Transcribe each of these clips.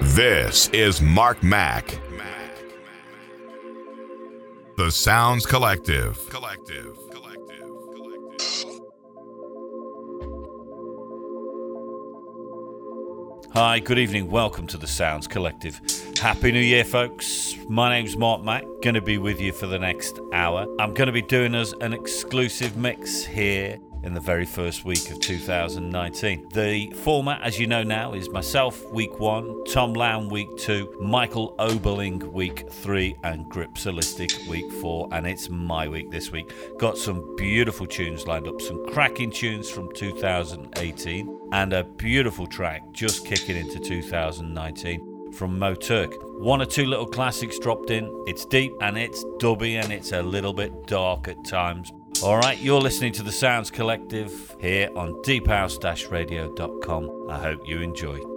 This is Mark Mac. The Sounds Collective. Collective. Collective. Collective. Hi, good evening. Welcome to the Sounds Collective. Happy New Year, folks. My name's Mark Mac. Going to be with you for the next hour. I'm going to be doing us an exclusive mix here in the very first week of 2019. The format, as you know now, is myself week one, Tom Lown week two, Michael Oberling week three, and Grip Solistic week four. And it's my week this week. Got some beautiful tunes lined up, some cracking tunes from 2018, and a beautiful track just kicking into 2019 from Mo Turk. One or two little classics dropped in. It's deep and it's dubby and it's a little bit dark at times. All right, you're listening to the Sounds Collective here on deephouse-radio.com. I hope you enjoy.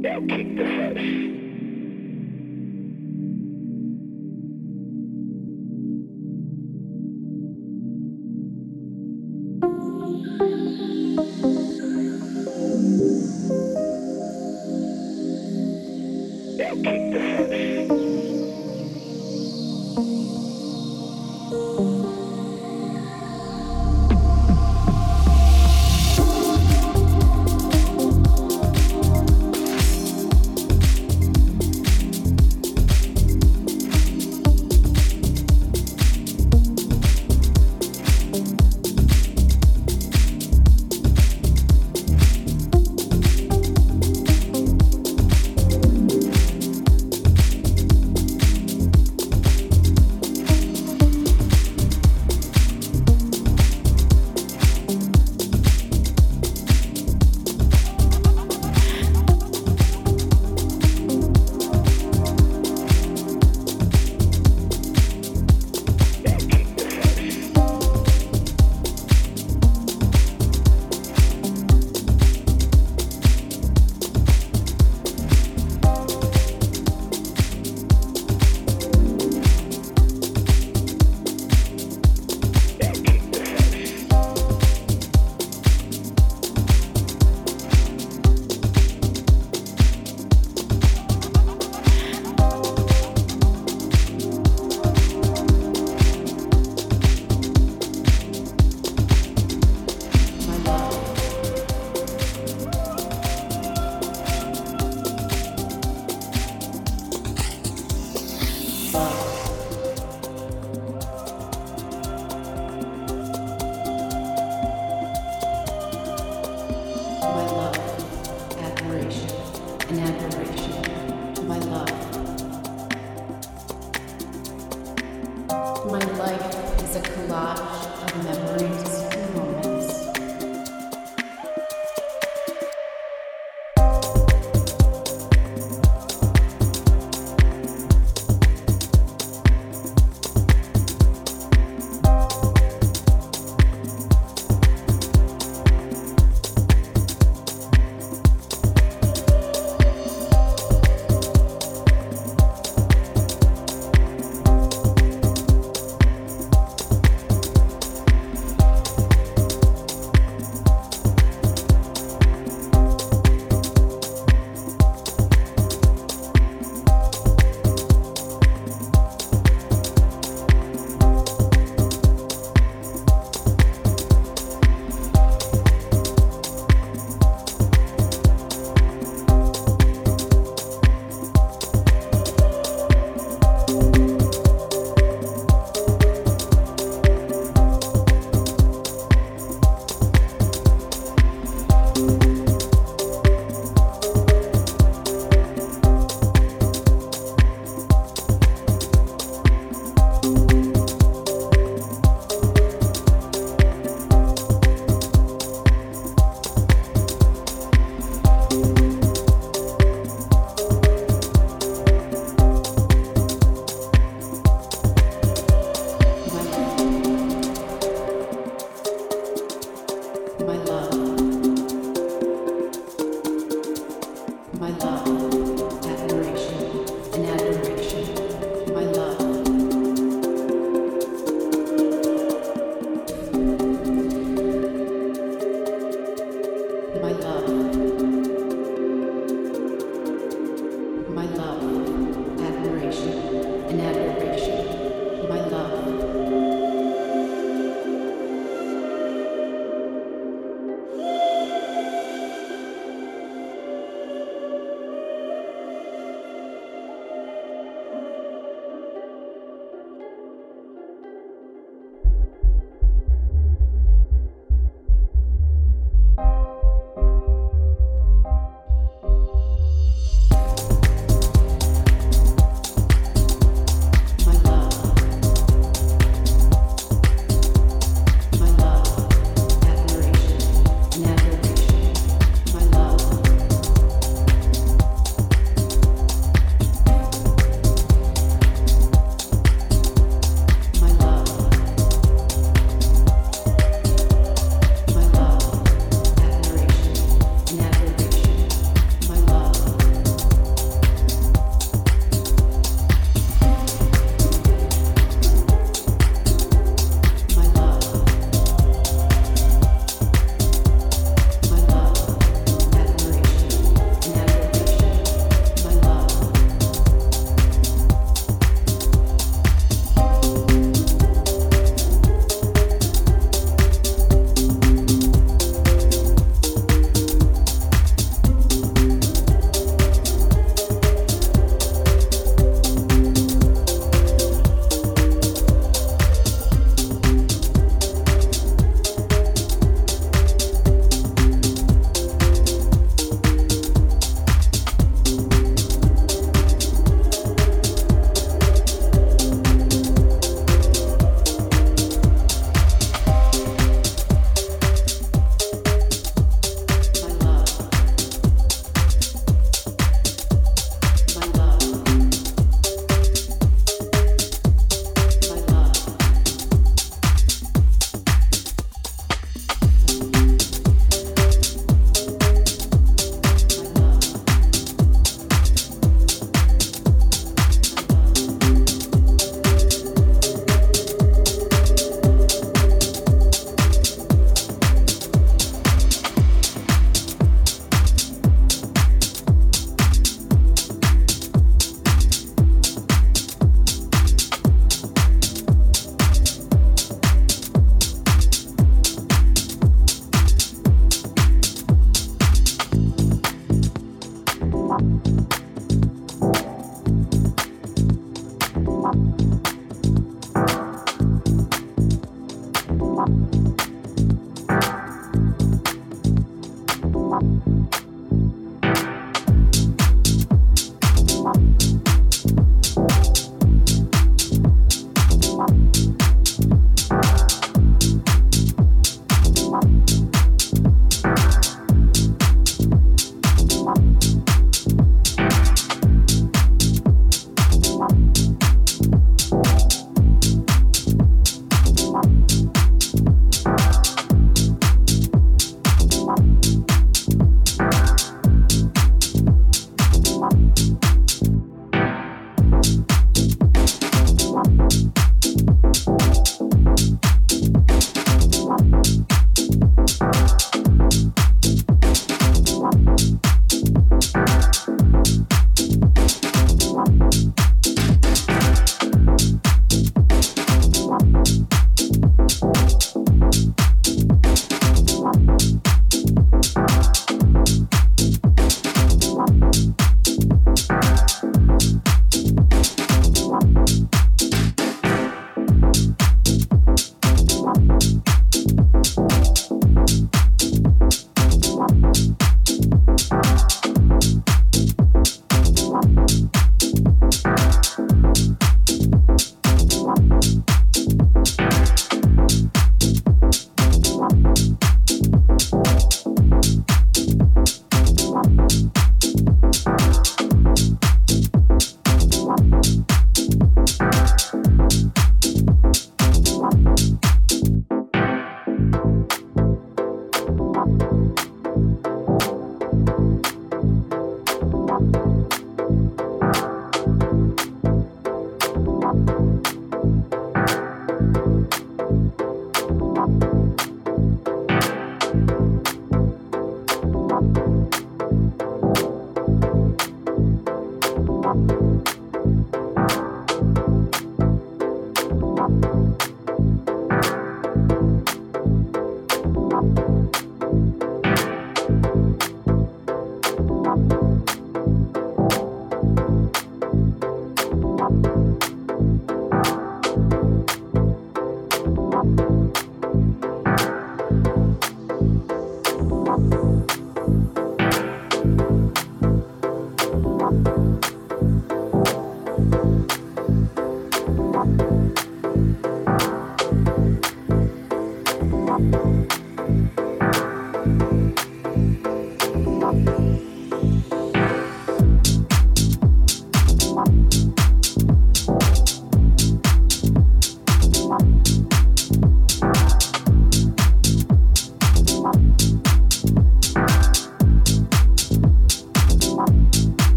Now kick the first.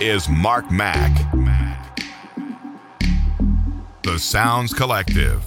Is Mark Mac. The Sounds Collective.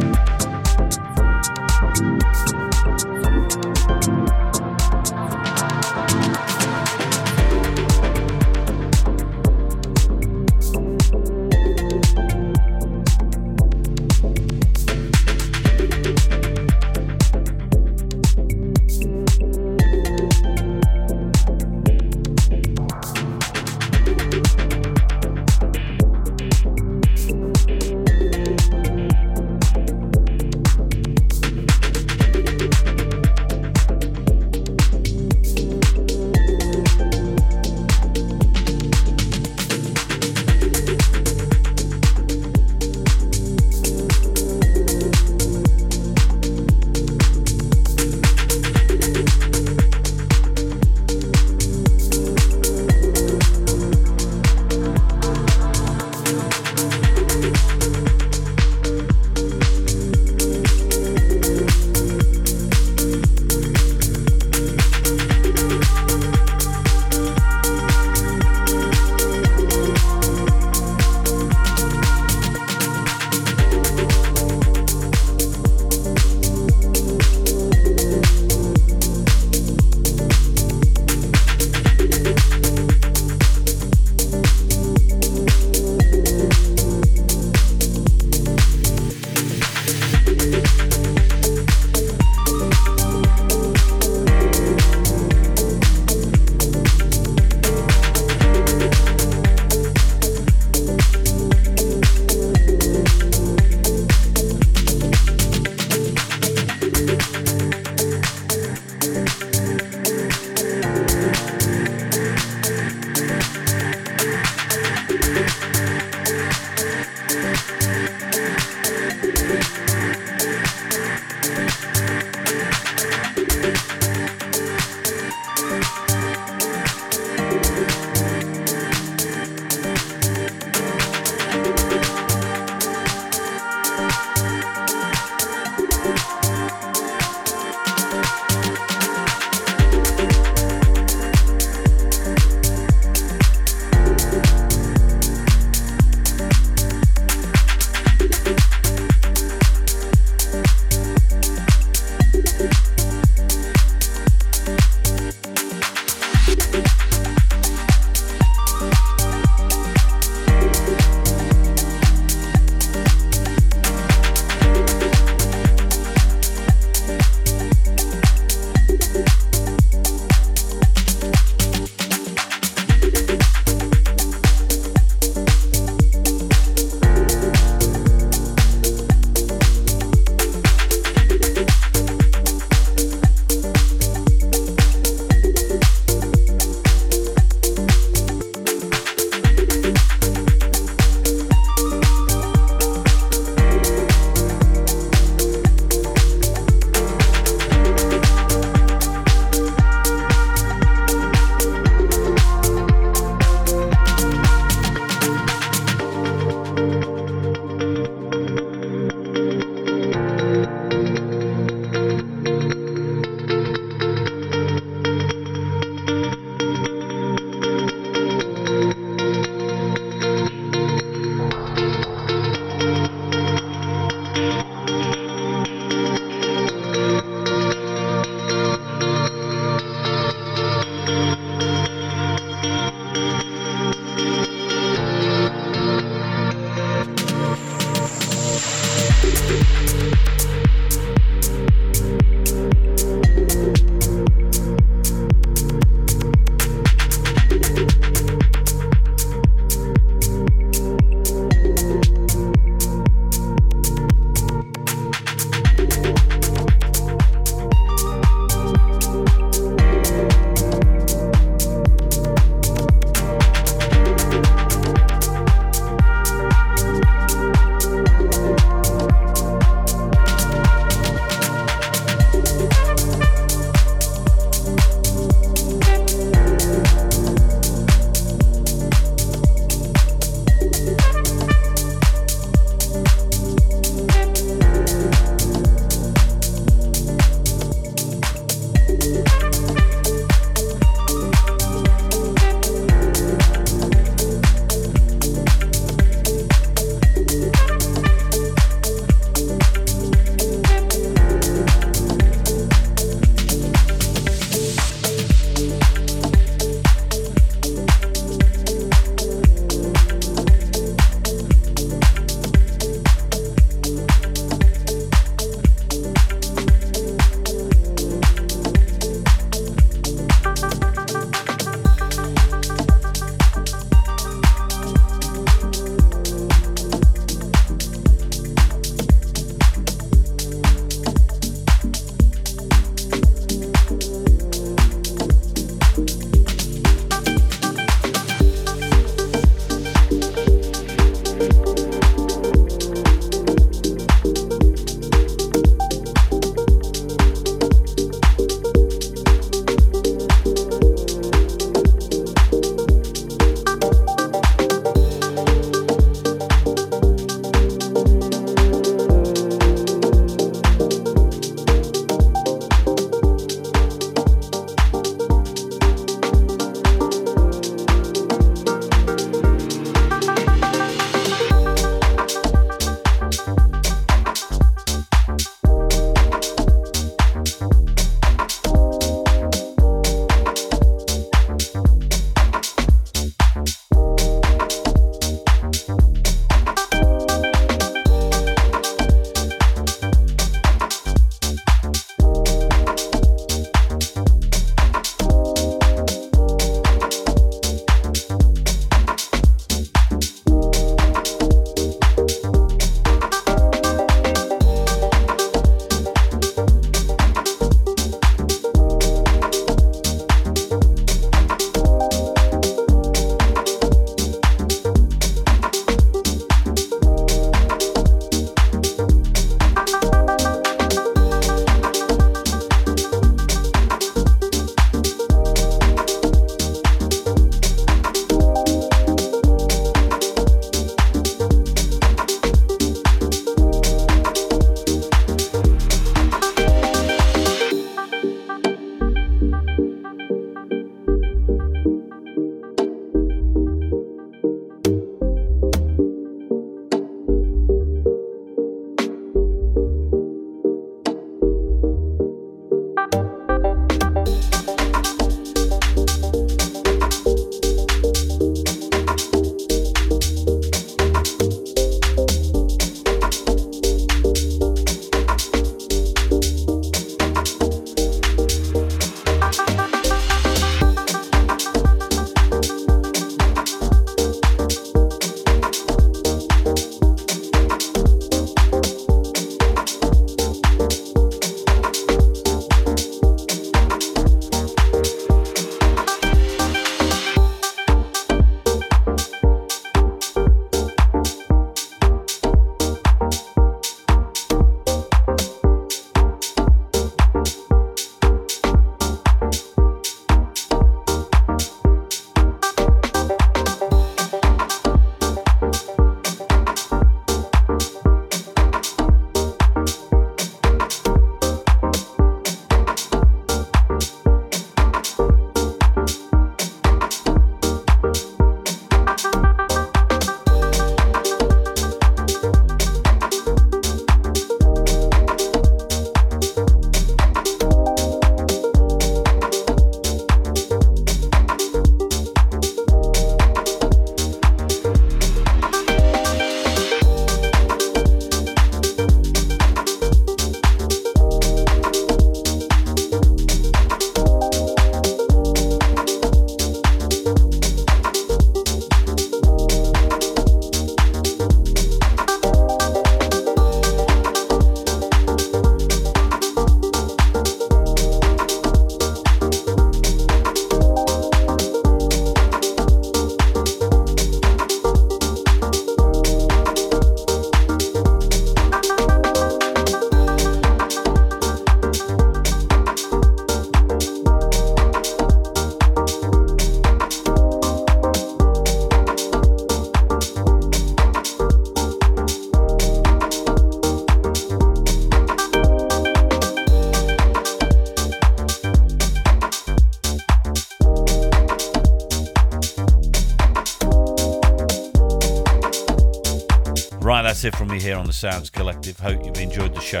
Sounds Collective. Hope you've enjoyed the show.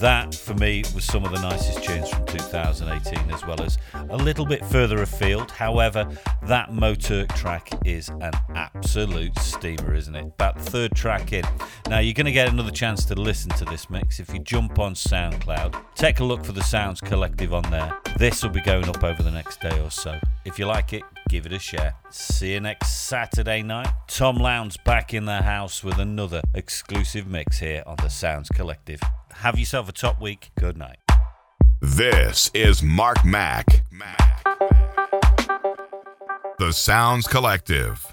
That, for me, was some of the nicest tunes from 2018, as well as a little bit further afield. However, that Moturk track is an absolute steamer, isn't it? About third track in. Now, you're going to get another chance to listen to this mix if you jump on SoundCloud. Take a look for the Sounds Collective on there. This will be going up over the next day or so. If you like it, give it a share. See you next Saturday night. Tom Lown's back in the house with another exclusive mix here on the Sounds Collective. Have yourself a top week. Good night. This is Mark Mac. The Sounds. Collective.